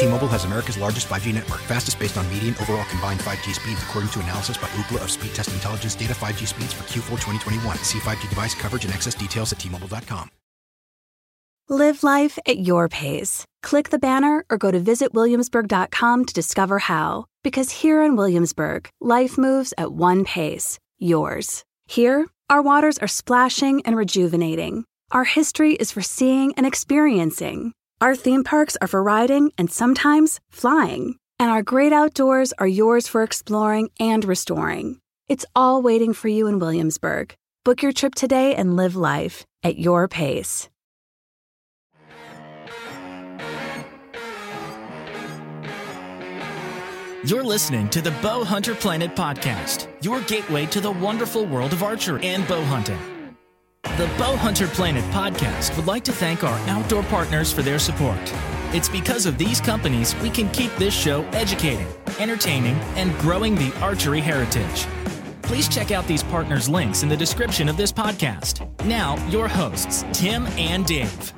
T-Mobile has America's largest 5G network, fastest based on median overall combined 5G speeds, according to analysis by Ookla of Speedtest Intelligence data. 5G speeds for Q4 2021. See 5G device coverage and access details at T-Mobile.com. Live life at your pace. Click the banner or go to visitwilliamsburg.com to discover how. Because here in Williamsburg, life moves at one pace, yours. Here, our waters are splashing and rejuvenating. Our history is for seeing and experiencing. Our theme parks are for riding and sometimes flying. And our great outdoors are yours for exploring and restoring. It's all waiting for you in Williamsburg. Book your trip today and live life at your pace. You're listening to the Bow Hunter Planet podcast, your gateway to the wonderful world of archery and bow hunting. The Bow Hunter Planet podcast would like to thank our outdoor partners for their support. It's because of these companies we can keep this show educating, entertaining, and growing the archery heritage. Please check out these partners' links in the description of this podcast. Now, your hosts, Tim and Dave.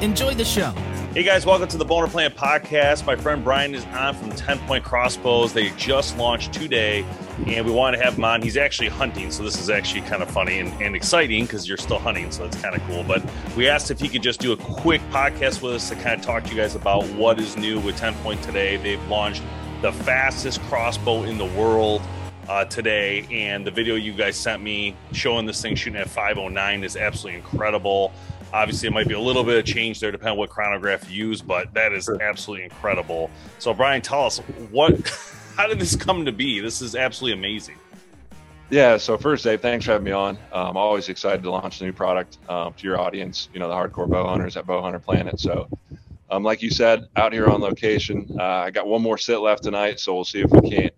Enjoy the show. Hey guys, welcome to the Bowhunter Planet podcast. My friend Brian is on from TenPoint Crossbows. They just launched today, and we want to have him on. He's actually hunting, so this is actually kind of funny and, and exciting because you're still hunting, so it's kind of cool. But we asked if he could just do a quick podcast with us to kind of talk to you guys about what is new with TenPoint today. They've launched the fastest crossbow in the world. Uh, today, and the video you guys sent me showing this thing shooting at 509 is absolutely incredible. Obviously, it might be a little bit of change there, depending on what chronograph you use, but that is absolutely incredible. So, Brian, tell us what, how did this come to be? This is absolutely amazing. Yeah. So first, Dave, thanks for having me on. Um, I'm always excited to launch a new product um, to your audience. You know, the hardcore bow hunters at Bow Hunter Planet. So, um, like you said, out here on location. Uh, I got one more sit left tonight, so we'll see if we can't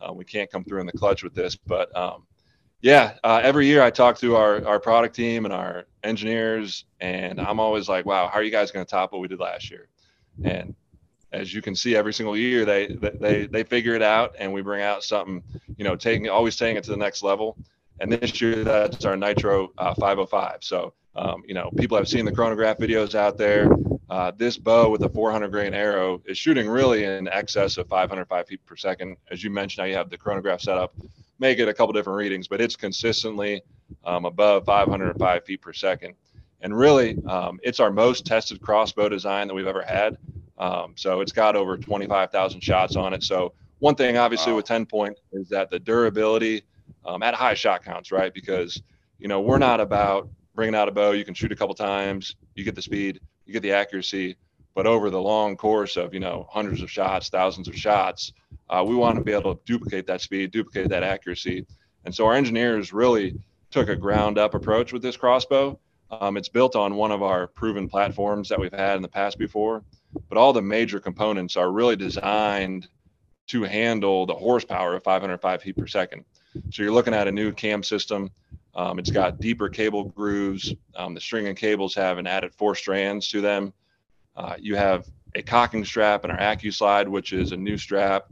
uh, we can't come through in the clutch with this. But um, yeah, uh, every year I talk to our, our product team and our engineers, and I'm always like, wow, how are you guys going to top what we did last year? And as you can see, every single year they they they figure it out, and we bring out something, you know, taking always taking it to the next level. And this year that's our Nitro uh, 505. So um, you know, people have seen the chronograph videos out there. Uh, this bow with a 400 grain arrow is shooting really in excess of 505 feet per second. As you mentioned, now you have the chronograph set up, make it a couple different readings, but it's consistently um, above 505 feet per second. And really, um, it's our most tested crossbow design that we've ever had. Um, so it's got over 25,000 shots on it. So one thing, obviously, wow. with TenPoint is that the durability um, at high shot counts, right? Because you know we're not about bringing out a bow, you can shoot a couple times, you get the speed, you get the accuracy. But over the long course of you know hundreds of shots, thousands of shots, uh, we want to be able to duplicate that speed, duplicate that accuracy. And so our engineers really took a ground up approach with this crossbow. Um, it's built on one of our proven platforms that we've had in the past before, but all the major components are really designed to handle the horsepower of 505 feet per second. So you're looking at a new cam system um, it's got deeper cable grooves. Um, the string and cables have an added four strands to them. Uh, you have a cocking strap and our AccuSlide, which is a new strap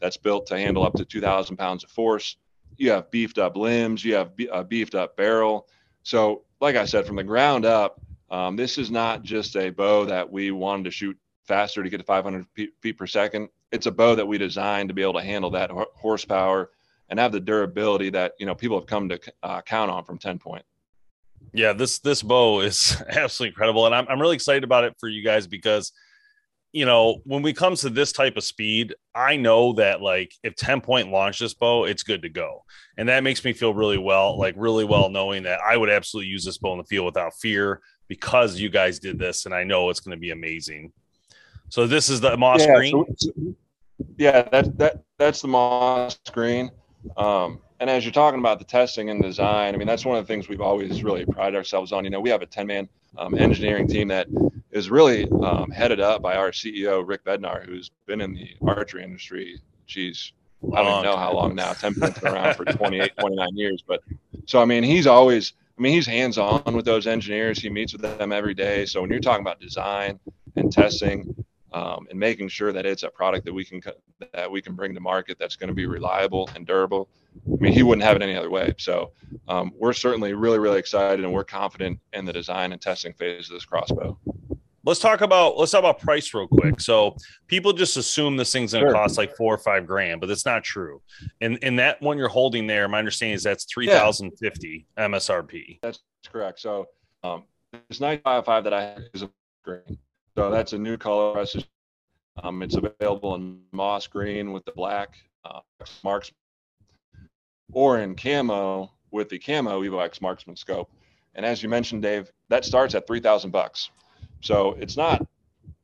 that's built to handle up to 2,000 pounds of force. You have beefed up limbs. You have a beefed up barrel. So, like I said, from the ground up, um, this is not just a bow that we wanted to shoot faster to get to 500 feet per second. It's a bow that we designed to be able to handle that horsepower and have the durability that you know people have come to uh, count on from TenPoint yeah this this bow is absolutely incredible and I'm, I'm really excited about it for you guys because you know when we comes to this type of speed i know that like if TenPoint launch this bow it's good to go. And that makes me feel really well like really well knowing that i would absolutely use this bow in the field without fear because you guys did this and i know it's going to be amazing. So this is the moss yeah, green? so, yeah that that that's the moss green. Um, and as you're talking about the testing and design, I mean, that's one of the things we've always really prided ourselves on. You know, we have a 10 man um, engineering team that is really um, headed up by our CEO, Rick Bednar, who's been in the archery industry. Geez, I don't even know how long now. 10 has been around for 28, 29 years. But so, I mean, he's always, I mean, he's hands on with those engineers. He meets with them every day. So when you're talking about design and testing um, and making sure that it's a product that we can that we can bring to market that's going to be reliable and durable, I mean, he wouldn't have it any other way. So um, we're certainly really, really excited and we're confident in the design and testing phase of this crossbow. Let's talk about let's talk about price real quick. So people just assume this thing's going to sure. cost like four or five grand, but it's not true. And and that one you're holding there, my understanding is that's three thousand yeah. fifty MSRP. That's correct. So um, this nine five five that I have is a green. So that's a new color. Um, it's available in moss green with the black uh, marks or in camo with the camo Evo X marksman scope. And as you mentioned, Dave, that starts at 3000 bucks. So it's not,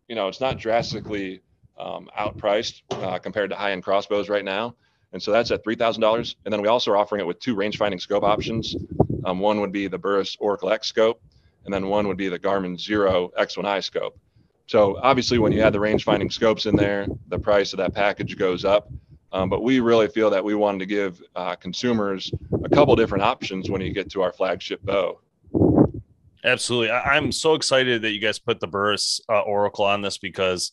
you know, it's not drastically um, outpriced uh, compared to high-end crossbows right now. And so that's at $3,000. And then we also are offering it with two range finding scope options. Um, one would be the Burris Oracle X scope, and then one would be the Garmin Xero X1i scope. So obviously, when you add the range finding scopes in there, the price of that package goes up. Um, but we really feel that we wanted to give uh, consumers a couple different options when you get to our flagship bow. Absolutely. I- am so excited that you guys put the Burris uh, Oracle on this because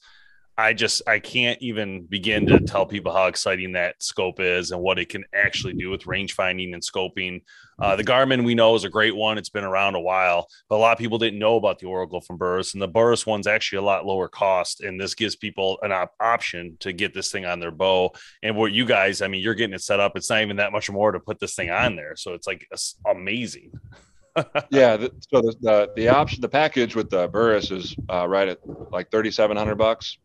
I just I can't even begin to tell people how exciting that scope is and what it can actually do with range finding and scoping. Uh, the Garmin we know is a great one; it's been around a while, but a lot of people didn't know about the Oracle from Burris, and the Burris one's actually a lot lower cost, and this gives people an op- option to get this thing on their bow. And what you guys, I mean, you're getting it set up; it's not even that much more to put this thing on there, so it's like amazing. yeah. The, so the, the, the option, the package with the Burris is uh, right at like thirty seven hundred bucks,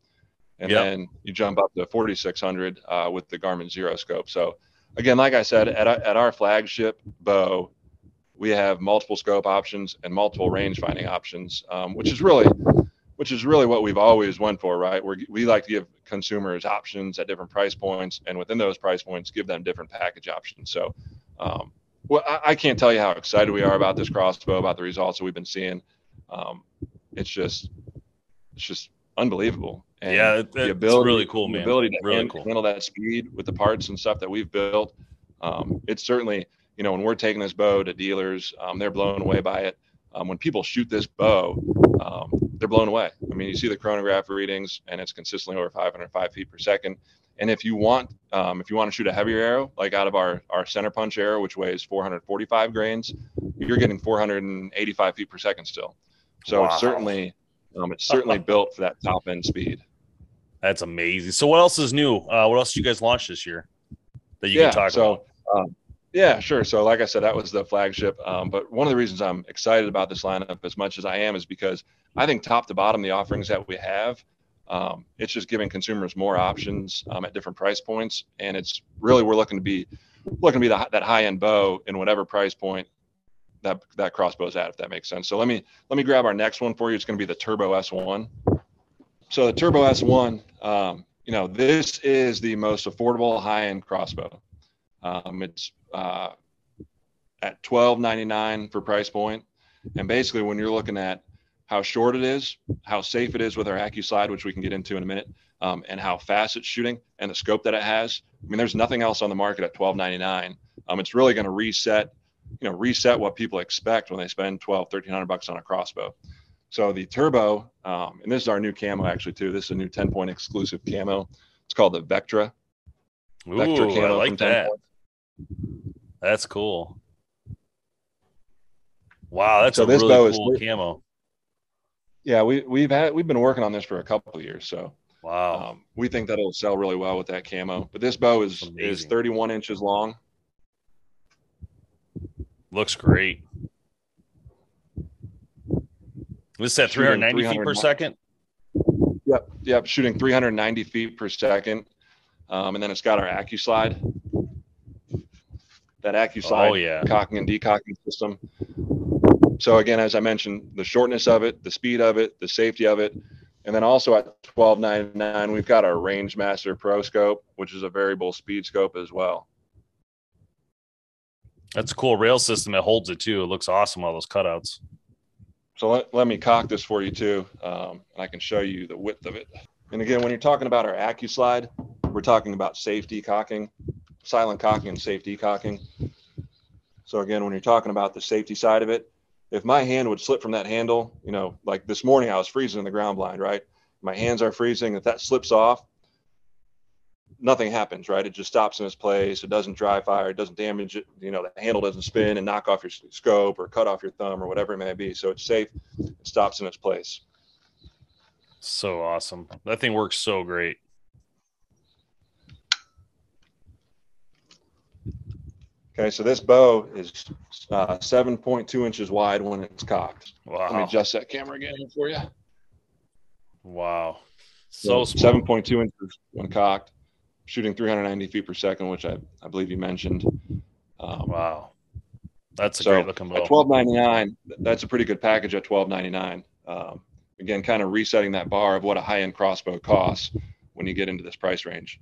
and yep. then you jump up to forty six hundred uh, with the Garmin Xero scope. So again, like I said, at at our flagship bow, we have multiple scope options and multiple range finding options, um, which is really which is really what we've always went for, right? we we like to give consumers options at different price points, and within those price points, give them different package options. So, um, well, I, I, can't tell you how excited we are about this crossbow, about the results that we've been seeing. Um, it's just, it's just unbelievable. And yeah, the ability, really cool, man. The ability to really handle, cool. handle that speed with the parts and stuff that we've built. Um, it's certainly, you know, when we're taking this bow to dealers, um, they're blown away by it. Um, when people shoot this bow, um, they're blown away. I mean, you see the chronograph readings, and it's consistently over 505 feet per second. And if you want, um, if you want to shoot a heavier arrow, like out of our our center punch arrow, which weighs 445 grains, you're getting 485 feet per second still. So wow. it's certainly, um, it's certainly built for that top end speed. That's amazing. So what else is new? Uh, what else did you guys launch this year that you yeah, can talk so, about? Um, yeah, sure. So like I said, that was the flagship. Um, but one of the reasons I'm excited about this lineup as much as I am is because I think top to bottom, the offerings that we have um, it's just giving consumers more options um, at different price points, and it's really we're looking to be looking to be the, that high end bow in whatever price point that that crossbow is at, if that makes sense. So let me let me grab our next one for you. It's going to be the Turbo S1. So the Turbo S1, um, you know, this is the most affordable high end crossbow. Um, it's uh, at twelve ninety nine for price point, and basically when you're looking at how short it is, how safe it is with our AccuSlide, which we can get into in a minute, um, and how fast it's shooting and the scope that it has. I mean, there's nothing else on the market at 12.99. Um, it's really going to reset, you know, reset what people expect when they spend 12, 1300 bucks on a crossbow. So the turbo, um, and this is our new camo actually too. This is a new TenPoint exclusive camo. It's called the Vectra. Ooh, Vectra camo I like that. Point. That's cool. Wow, that's so a this really cool is, camo yeah, we we've had we've been working on this for a couple of years, so wow, um, we think that'll sell really well with that camo. But this bow is Amazing. is 31 inches long. Looks great. This is at 390 feet per second. Yep, yep, shooting 390 feet per second, um, and then it's got our AccuSlide. That AccuSlide oh, yeah. cocking and decocking system so again, as I mentioned, the shortness of it, the speed of it, the safety of it, and then also at 12.99, we've got our Rangemaster Pro scope, which is a variable speed scope as well. That's a cool rail system that holds it too. It looks awesome, all those cutouts. So let, let me cock this for you too, um, and I can show you the width of it. And again, when you're talking about our AccuSlide, we're talking about safety cocking, silent cocking and safety cocking. So again, when you're talking about the safety side of it, if my hand would slip from that handle, you know, like this morning I was freezing in the ground blind, right? My hands are freezing. If that slips off, nothing happens, right? It just stops in its place. It doesn't dry fire. It doesn't damage it. You know, the handle doesn't spin and knock off your scope or cut off your thumb or whatever it may be. So it's safe. It stops in its place. So awesome. That thing works so great. Okay, so this bow is uh, 7.2 inches wide when it's cocked. Wow. Let me adjust that camera again for you. Wow. So, so 7.2 inches when cocked, shooting 390 feet per second, which I, I believe you mentioned. Um, wow. That's a so great looking bow. At 12.99, that's a pretty good package at 12.99. Um, again, kind of resetting that bar of what a high end crossbow costs when you get into this price range.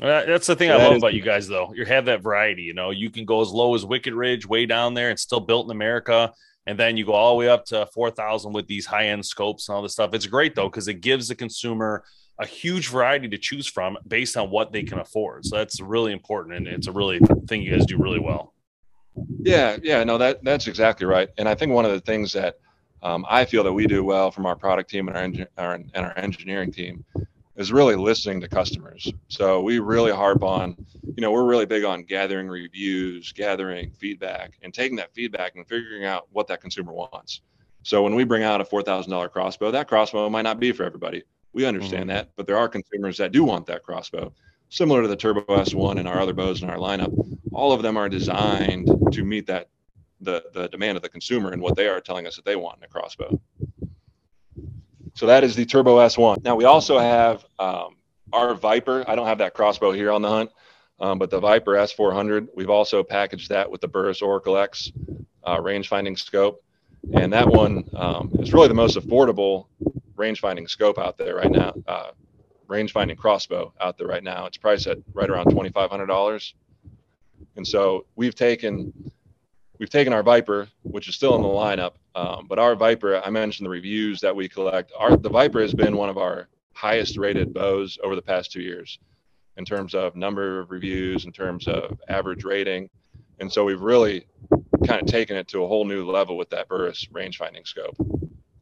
Uh, that's the thing so I love is, about you guys, though. You have that variety. You know, you can go as low as Wicked Ridge, way down there, and still built in America. And then you go all the way up to 4,000 with these high end scopes and all this stuff. It's great, though, because it gives the consumer a huge variety to choose from based on what they can afford. So that's really important. And it's a really thing you guys do really well. Yeah. Yeah. No, that that's exactly right. And I think one of the things that um, I feel that we do well from our product team and our, our, and our engineering team is really listening to customers. So we really harp on, you know, we're really big on gathering reviews, gathering feedback, and taking that feedback and figuring out what that consumer wants. So when we bring out a four thousand dollar crossbow, that crossbow might not be for everybody. We understand mm-hmm. that, but there are consumers that do want that crossbow. Similar to the Turbo S1 and our other bows in our lineup, all of them are designed to meet that the the demand of the consumer and what they are telling us that they want in a crossbow. So that is the Turbo S1. Now we also have um, our Viper. I don't have that crossbow here on the hunt, um, but the Viper S400. We've also packaged that with the Burris Oracle X uh, range finding scope, and that one um, is really the most affordable range finding scope out there right now. Uh, range finding crossbow out there right now. It's priced at right around twenty five hundred dollars, and so we've taken we've taken our Viper, which is still in the lineup, um, but our Viper, I mentioned the reviews that we collect. Our the Viper has been one of our highest rated bows over the past two years, in terms of number of reviews, in terms of average rating, and so we've really kind of taken it to a whole new level with that Burris range finding scope.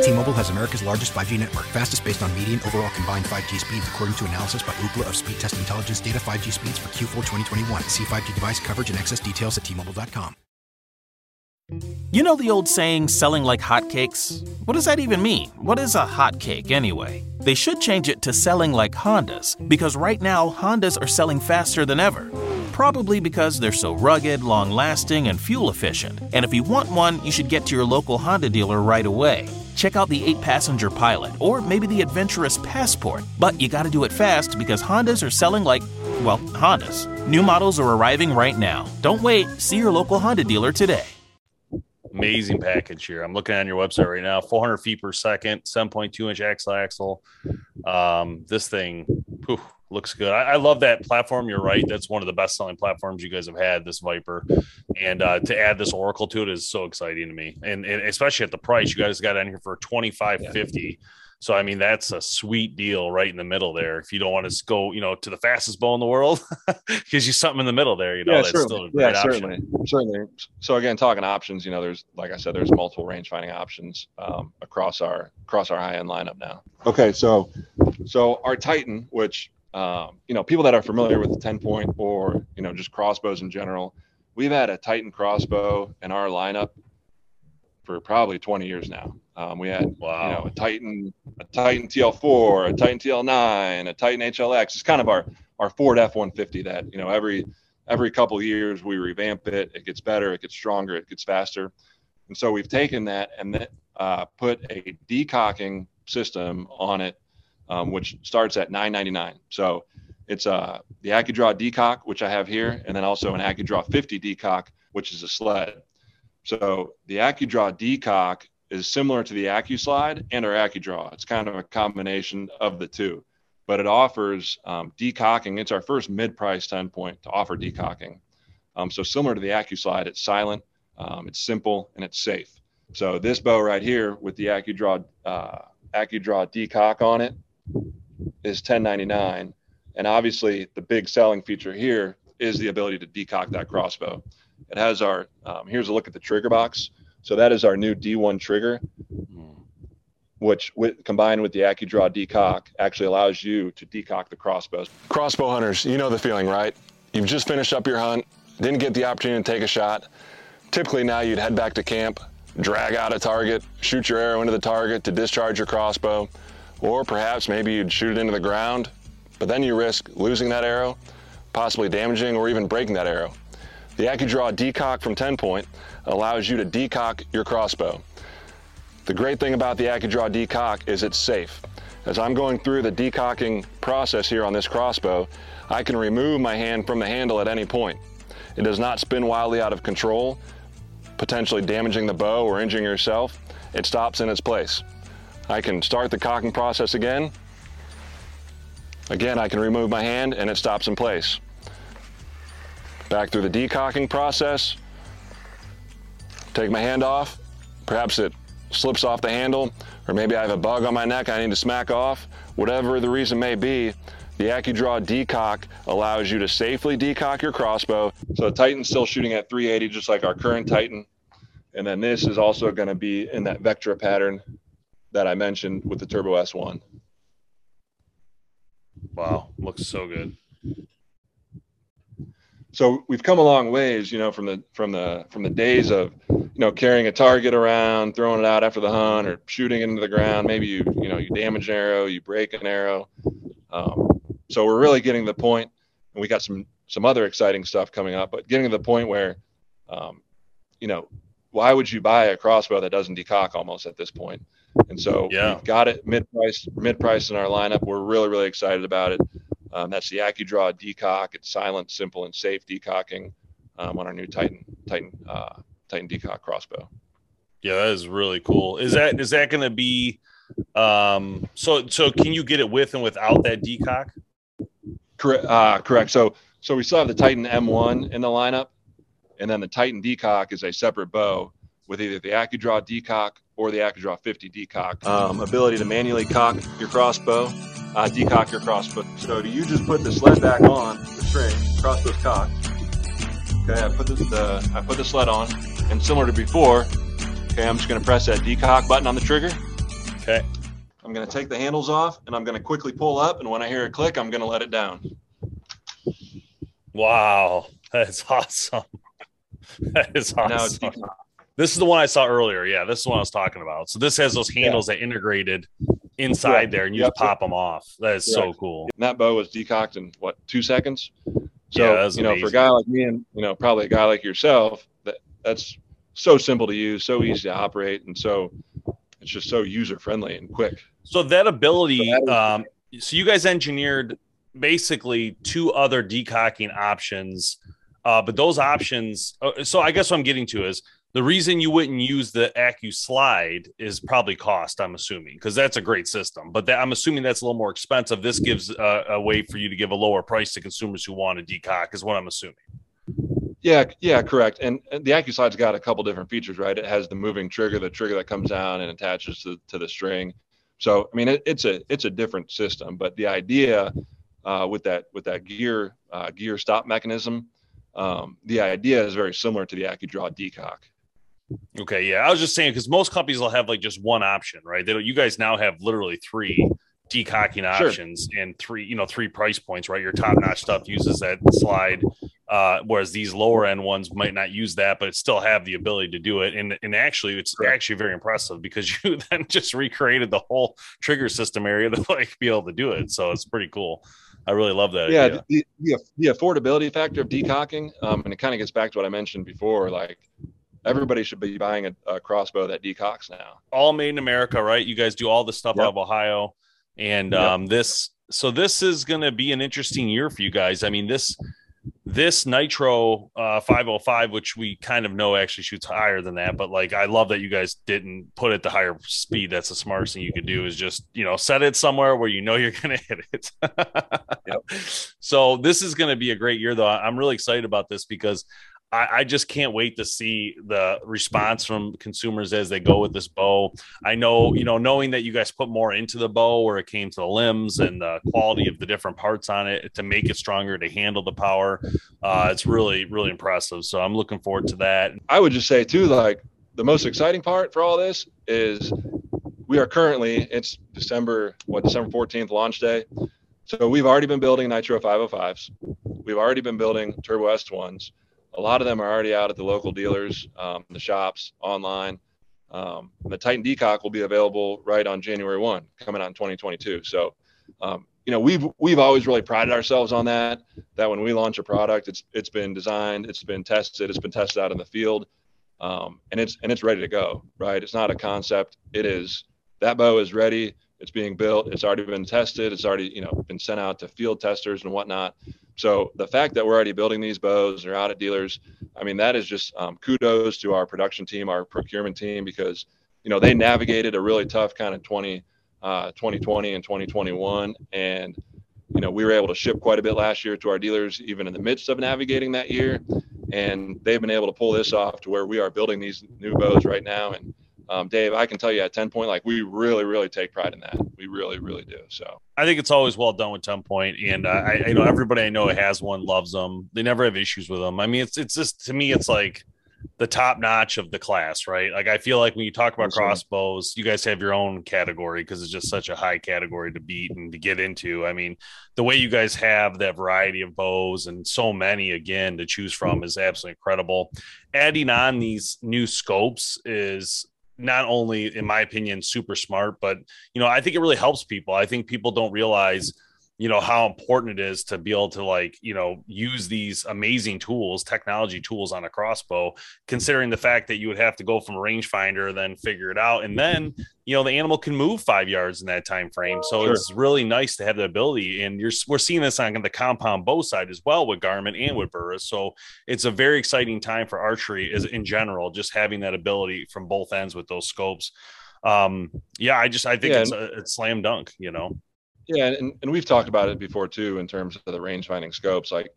T-Mobile has America's largest 5G network, fastest based on median overall combined 5G speeds, according to analysis by Ookla of Speedtest Intelligence data. 5G speeds for Q4 2021. See 5G device coverage and access details at T-Mobile.com. You know the old saying, "Selling like hotcakes." What does that even mean? What is a hotcake anyway? They should change it to selling like Hondas, because right now Hondas are selling faster than ever. Probably because they're so rugged, long lasting, and fuel efficient. And if you want one, you should get to your local Honda dealer right away. Check out the 8 passenger Pilot or maybe the adventurous Passport. But you gotta do it fast because Hondas are selling like, well, Hondas. New models are arriving right now. Don't wait, see your local Honda dealer today. Amazing package here. I'm looking on your website right now 400 feet per second, 7.2 inch axle axle. Um, this thing, whew, looks good. I, I, love that platform. You're right. That's one of the best selling platforms you guys have had, this Viper. And uh, to add this Oracle to it is so exciting to me. And, and especially at the price, you guys got in here for 2550 yeah. So I mean that's a sweet deal right in the middle there. If you don't want to go, you know, to the fastest bow in the world, gives you something in the middle there. You know, yeah, that's certainly. still a great yeah, option. certainly, certainly. So again, talking options, you know, there's like I said, there's multiple range finding options um, across our across our high end lineup now. Okay, so so our Titan, which um, you know, people that are familiar with the TenPoint or, you know, just crossbows in general, we've had a Titan crossbow in our lineup for probably 20 years now. Um, we had, wow. you know, a Titan, a Titan TL4, a Titan TL9, a Titan HLX. It's kind of our, our Ford F-150 that, you know, every, every couple years we revamp it. It gets better, it gets stronger, it gets faster. And so we've taken that and then, uh, put a decocking system on it um, which starts at 9.99. So it's uh, the AccuDraw decock, which I have here, and then also an AccuDraw 50 decock, which is a sled. So the AccuDraw decock is similar to the AccuSlide and our AccuDraw. It's kind of a combination of the two. but it offers um, decocking. It's our first mid-price TenPoint to offer decocking. Um, so similar to the AccuSlide, it's silent, um, it's simple, and it's safe. So this bow right here with the AccuDraw uh, AccuDraw decock on it is 1099, and obviously the big selling feature here is the ability to decock that crossbow. It has our um, here's a look at the trigger box. So that is our new D1 trigger, which with, combined with the AccuDraw decock actually allows you to decock the crossbows. Crossbow hunters, you know the feeling, right? You've just finished up your hunt, didn't get the opportunity to take a shot. Typically now you'd head back to camp, drag out a target, shoot your arrow into the target to discharge your crossbow, or perhaps maybe you'd shoot it into the ground, but then you risk losing that arrow, possibly damaging or even breaking that arrow. The AccuDraw decock from TenPoint allows you to decock your crossbow. The great thing about the AccuDraw decock is it's safe. As I'm going through the decocking process here on this crossbow, I can remove my hand from the handle at any point. It does not spin wildly out of control, potentially damaging the bow or injuring yourself. It stops in its place. I can start the cocking process again. Again, I can remove my hand and it stops in place. Back through the decocking process, take my hand off. Perhaps it slips off the handle, or maybe I have a bug on my neck I need to smack off. Whatever the reason may be, the AccuDraw decock allows you to safely decock your crossbow. So the Titan's still shooting at 380, just like our current Titan. And then this is also going to be in that Vectra pattern that I mentioned with the Turbo S1. Wow, looks so good. So we've come a long ways, you know, from the from the from the days of, you know, carrying a target around, throwing it out after the hunt, or shooting it into the ground. Maybe you you know you damage an arrow, you break an arrow. Um, so we're really getting to the point, and we got some some other exciting stuff coming up. But getting to the point where, um, you know, why would you buy a crossbow that doesn't decock almost at this point? And so Yeah. we've got it mid price mid price in our lineup. We're really really excited about it. Um, that's the AccuDraw decock. It's silent, simple, and safe decocking um, on our new Titan Titan uh, Titan decock crossbow. Yeah, that is really cool. Is that is that going to be um so so can you get it with and without that decock? Correct. Uh, correct. So so we still have the Titan M1 in the lineup, and then the Titan decock is a separate bow with either the AccuDraw decock or the AccuDraw 50 decock. Um, ability to manually cock your crossbow, uh, decock your crossbow. So do you just put the sled back on the string, crossbow's cocked. Okay, I put this the I put the sled on, and similar to before, okay, I'm just going to press that decock button on the trigger. Okay. I'm going to take the handles off, and I'm going to quickly pull up, and when I hear a click, I'm going to let it down. Wow, that's awesome. That is Now it's awesome. This is the one I saw earlier. Yeah, this is what I was talking about. So this has those handles that integrated inside Correct. there, and you Yep. just pop them off. That is so cool. And that bow was decocked in what two seconds. So Yeah, you know, for a guy like me, and you know, probably a guy like yourself, that that's so simple to use, so easy to operate, and so it's just so user friendly and quick. So that ability, So that um, so you guys engineered basically two other decocking options, uh, but those options. Uh, so I guess what I'm getting to is the reason you wouldn't use the AccuSlide is probably cost. I'm assuming because that's a great system, but that, I'm assuming that's a little more expensive. This gives uh, a way for you to give a lower price to consumers who want to decock, is what I'm assuming. Yeah, yeah, correct. And, and the AccuSlide's got a couple different features, right? It has the moving trigger, the trigger that comes down and attaches to, to the string. So I mean, it, it's a it's a different system, but the idea uh, with that with that gear uh, gear stop mechanism, um, the idea is very similar to the AccuDraw decock. Okay, yeah, I was just saying because most companies will have like just one option, right? They don't, you guys now have literally three decocking Sure. options and three, you know, three price points, right? Your top notch stuff uses that slide, uh, whereas these lower end ones might not use that, but it still have the ability to do it. And and actually, it's Correct. actually very impressive because you then just recreated the whole trigger system area to like be able to do it. So it's pretty cool. I really love that. yeah the, the, the affordability factor of decocking um, and it kind of gets back to what i mentioned before like everybody should be buying a, a crossbow that decocks now all made in America, right? You guys do all the stuff Yep. out of Ohio, and Yep. um, this. So this is going to be an interesting year for you guys. I mean, this this Nitro uh, 505, which we kind of know actually shoots higher than that, but like I love that you guys didn't put it to higher speed. That's the smartest thing you could do is just you know set it somewhere where you know you're going to hit it. yep. So this is going to be a great year, though. I'm really excited about this because I, I, just can't wait to see the response from consumers as they go with this bow. I know, you know, knowing that you guys put more into the bow where it came to the limbs and the quality of the different parts on it to make it stronger to handle the power. Uh, it's really, really impressive. So I'm looking forward to that. I would just say too, like the most exciting part for all this is we are currently it's December what December 14th launch day. So we've already been building Nitro 505s. We've already been building Turbo S1s a lot of them are already out at the local dealers, um, the shops, online. Um, the Titan Decock will be available right on January 1, coming out in 2022. So, um, you know, we've we've always really prided ourselves on that. That when we launch a product, it's it's been designed, it's been tested, it's been tested out in the field, um, and it's and it's ready to go. Right? It's not a concept. It is that bow is ready. It's being built. It's already been tested. It's already you know been sent out to field testers and whatnot. So the fact that we're already building these bows, they're out at dealers. I mean, that is just um, kudos to our production team, our procurement team, because you know they navigated a really tough kind of 20, uh, 2020 and 2021, and you know we were able to ship quite a bit last year to our dealers, even in the midst of navigating that year, and they've been able to pull this off to where we are building these new bows right now, and um, Dave, I can tell you at TenPoint, like we really, really take pride in that. We really, really do. So I think it's always well done with TenPoint. And uh, I, you know, everybody I know has one loves them. They never have issues with them. I mean, it's, it's just, to me, it's like, the top notch of the class, right? Like I feel like when you talk about crossbows, you guys have your own category because it's just such a high category to beat and to get into. I mean, the way you guys have that variety of bows and so many again to choose from is absolutely incredible. Adding on these new scopes is not only in my opinion super smart but you know i think it really helps people. I think people don't realize you know how important it is to be able to like you know use these amazing tools technology tools on a crossbow considering the fact that you would have to go from a rangefinder then figure it out and then you know the animal can move five yards in that time frame so sure. it's really nice to have the ability and you're we're seeing this on the compound bow side as well with garmin and with burris so it's a very exciting time for archery is in general just having that ability from both ends with those scopes um yeah i just i think yeah. it's a it's slam dunk you know yeah, and, and we've talked about it before too in terms of the range finding scopes. Like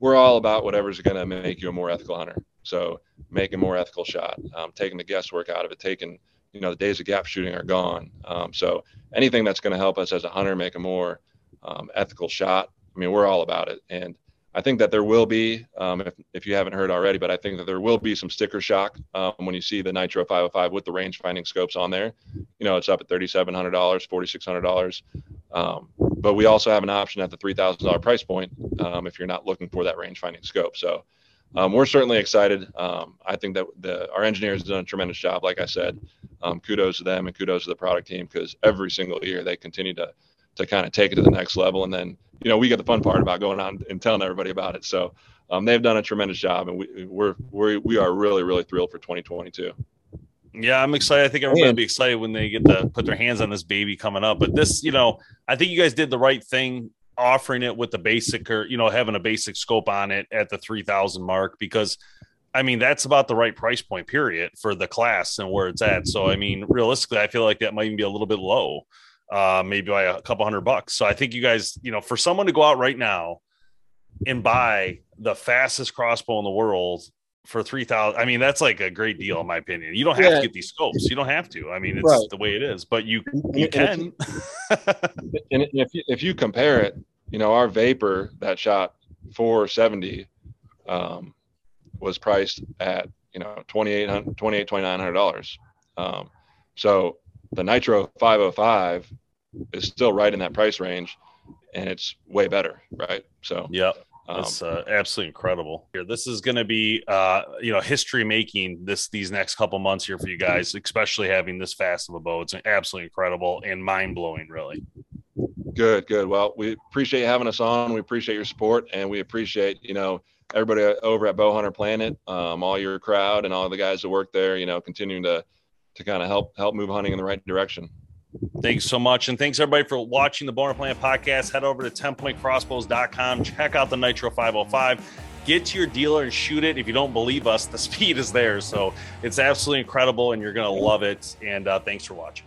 we're all about whatever's going to make you a more ethical hunter. So making a more ethical shot, um, taking the guesswork out of it, taking you know the days of gap shooting are gone. Um, so anything that's going to help us as a hunter make a more um, ethical shot. I mean, we're all about it, and I think that there will be, um, if, if you haven't heard already, but I think that there will be some sticker shock um, when you see the Nitro 505 with the range finding scopes on there. You know, it's up at $3,700, $4,600. Um, but we also have an option at the $3,000 price point um, if you're not looking for that range finding scope. So um, we're certainly excited. Um, I think that the, our engineers have done a tremendous job. Like I said, kudos to them and kudos to the product team because every single year they continue to to kind of take it to the next level. And then, you know, we get the fun part about going on and telling everybody about it. So um, they've done a tremendous job, and we, we're, we're we are really really thrilled for 2022. Yeah, I'm excited. I think everybody will be excited when they get to put their hands on this baby coming up. But this, you know, I think you guys did the right thing offering it with the basic or you know having a basic scope on it at the 3000 mark because I mean, that's about the right price point, period, for the class and where it's at. So, I mean, realistically, I feel like that might even be a little bit low uh, maybe by a couple hundred bucks. So I think you guys, you know, for someone to go out right now and buy the fastest crossbow in the world for 3000 i mean that's like a great deal in my opinion you don't have yeah. to get these scopes you don't have to i mean it's right. the way it is but you you can and if you, if you compare it you know our vapor that shot 470 um, was priced at you know 2800 28 2900 dollars um, so the Nitro 505 is still right in that price range, and it's way better, right? So yeah. That's um, uh, absolutely incredible. Here, this is going to be, uh, you know, history making this these next couple months here for you guys, especially having this fast of a bow. It's absolutely incredible and mind blowing, really. Good, good. Well, we appreciate having us on. We appreciate your support, and we appreciate, you know, everybody over at Bowhunter Planet, um, all your crowd, and all the guys that work there. You know, continuing to to kind of help help move hunting in the right direction. Thanks so much. And thanks everybody for watching the Bowhunter Planet podcast. Head over to tenpointcrossbows.com. Check out the Nitro 505. Get to your dealer and shoot it. If you don't believe us, the speed is there. So it's absolutely incredible and you're going to love it. And uh, thanks for watching.